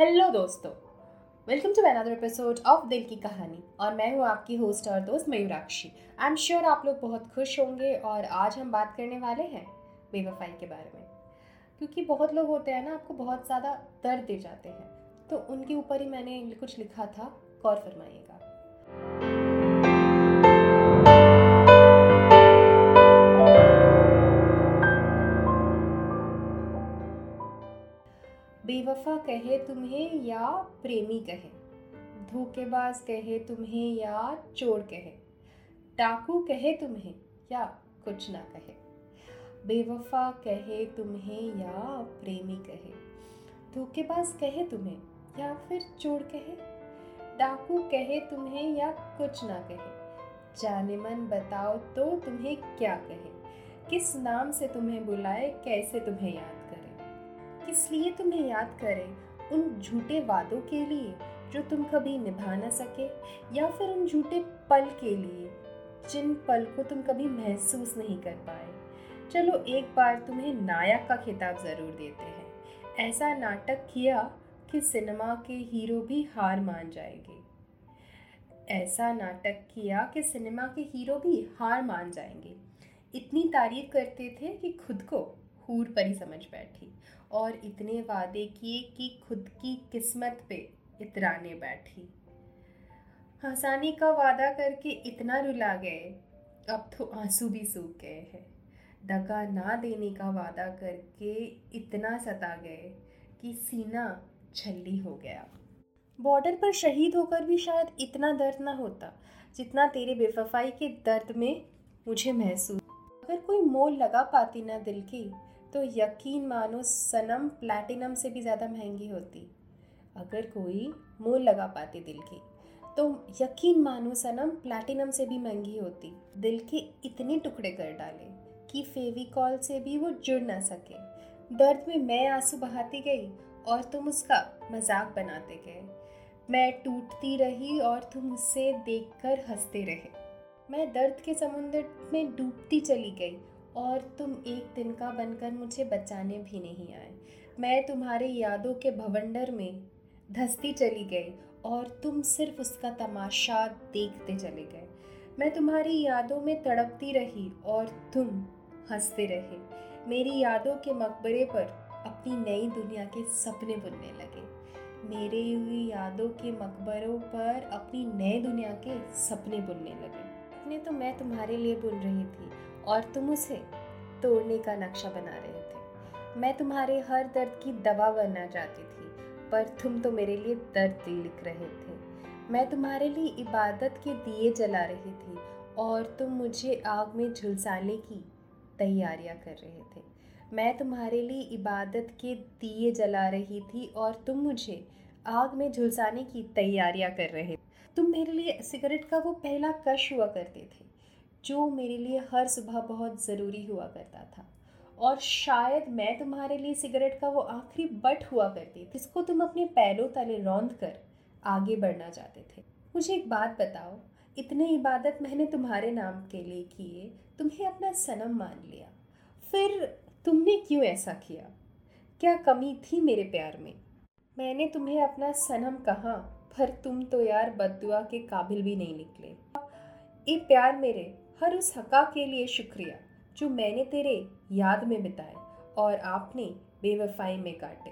Hello दोस्तों welcome to another episode of Dil Ki Kahani. और मैं हूँ आपकी होस्ट और दोस्त मयूराक्षी। आई एम श्योर आप लोग बहुत खुश होंगे और आज हम बात करने वाले हैं बेवफाई के बारे में। क्योंकि बहुत लोग होते हैं ना, आपको बहुत ज़्यादा दर्द दे जाते हैं। तो उनके ऊपर ही मैंने कुछ लिखा था, गौर फरमाइएगा। बेवफा कहे तुम्हें या प्रेमी कहे। धोखेबाज कहे तुम्हें या चोर कहे। डाकू कहे तुम्हें या कुछ ना कहे। बेवफा कहे तुम्हें या प्रेमी कहे। धोखेबाज कहे तुम्हें या फिर चोर कहे। डाकू कहे तुम्हें या कुछ ना कहे। जाने मन बताओ तो तुम्हें क्या कहे। किस नाम से तुम्हें बुलाए, कैसे तुम्हें याद किस लिए तुम्हें याद करें उन झूठे वादों के लिए जो तुम कभी निभा ना सके, या फिर उन झूठे पल के लिए जिन पल को तुम कभी महसूस नहीं कर पाए। चलो एक बार तुम्हें नायक का खिताब ज़रूर देते हैं। ऐसा नाटक किया कि सिनेमा के हीरो भी हार मान जाएँगे। ऐसा नाटक किया कि सिनेमा के हीरो भी हार मान जाएँगे। इतनी तारीफ़ करते थे कि खुद को हूर परी समझ बैठी और इतने वादे किए कि खुद की किस्मत पे इतराने बैठी। हंसाने का वादा करके इतना रुला गए, अब तो आँसू भी सूख गए हैं। दगा ना देने का वादा करके इतना सता गए कि सीना छल्ली हो गया। बॉर्डर पर शहीद होकर भी शायद इतना दर्द ना होता, जितना तेरे बेवफाई के दर्द में मुझे महसूस। अगर कोई मोल लगा पाती ना दिल की तो यकीन मानो सनम प्लैटिनम से भी ज़्यादा महँगी होती। अगर कोई मोल लगा पाती दिल की तो यकीन मानो सनम प्लैटिनम से भी महँगी होती। दिल के इतने टुकड़े कर डाले कि फेविकॉल से भी वो जुड़ ना सके। दर्द में मैं आँसू बहाती गई और तुम उसका मज़ाक बनाते गए। मैं टूटती रही और तुम उससे देखकर हँसते रहे। मैं दर्द के समुद्र में डूबती चली गई और तुम एक दिन का बनकर मुझे बचाने भी नहीं आए। मैं तुम्हारे यादों के भवंडर में धसती चली गई और तुम सिर्फ़ उसका तमाशा देखते चले गए। मैं तुम्हारी यादों में तड़पती रही और तुम हँसते रहे। मेरी यादों के मकबरे पर अपनी नई दुनिया के सपने बुनने लगे। मेरे हुई यादों के मकबरों पर अपनी नए दुनिया के सपने बुनने लगे। अपने तो मैं तुम्हारे लिए बुन रही थी और तुम उसे तोड़ने का नक्शा बना रहे थे। मैं तुम्हारे हर दर्द की दवा बनना चाहती थी, पर तुम तो मेरे लिए दर्द लिख रहे थे। मैं तुम्हारे लिए इबादत के दिए जला रही थी और तुम मुझे आग में झुलसाने की तैयारियाँ कर रहे थे। मैं तुम्हारे लिए इबादत के दिए जला रही थी और तुम मुझे आग में झुलसाने की तैयारियाँ कर रहे तुम मेरे लिए सिगरेट का वो पहला कश हुआ करते थे, जो मेरे लिए हर सुबह बहुत ज़रूरी हुआ करता था। और शायद मैं तुम्हारे लिए सिगरेट का वो आखिरी बट हुआ करती, जिसको तुम अपने पैरों तले रौंद कर आगे बढ़ना चाहते थे। मुझे एक बात बताओ, इतने इबादत मैंने तुम्हारे नाम के लिए किए, तुम्हें अपना सनम मान लिया। फिर तुमने क्यों ऐसा किया? क्या कमी थी मेरे प्यार में? मैंने तुम्हें अपना सनम कहा। पर तुम तो यार बदुआ के काबिल भी नहीं निकले। ये प्यार मेरे हर उस हका के लिए शुक्रिया जो मैंने तेरे याद में बिताए और आपने बेवफाई में काटे।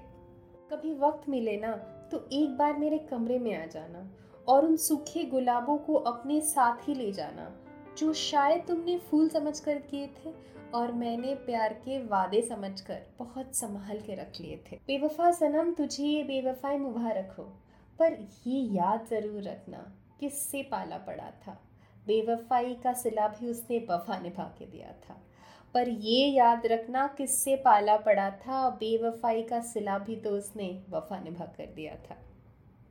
कभी वक्त मिले ना तो एक बार मेरे कमरे में आ जाना और उन सूखे गुलाबों को अपने साथ ही ले जाना जो शायद तुमने फूल समझ कर किए थे और मैंने प्यार के वादे समझकर बहुत संभाल के रख लिए थे। बेवफा सनम, तुझे ये बेवफाई मुबारक हो। पर ये याद ज़रूर रखना किससे पाला पड़ा था। बेवफाई का सिला भी उसने वफा निभा के दिया था। पर ये याद रखना किससे पाला पड़ा था, बेवफाई का सिला भी तो उसने वफा निभा कर दिया था।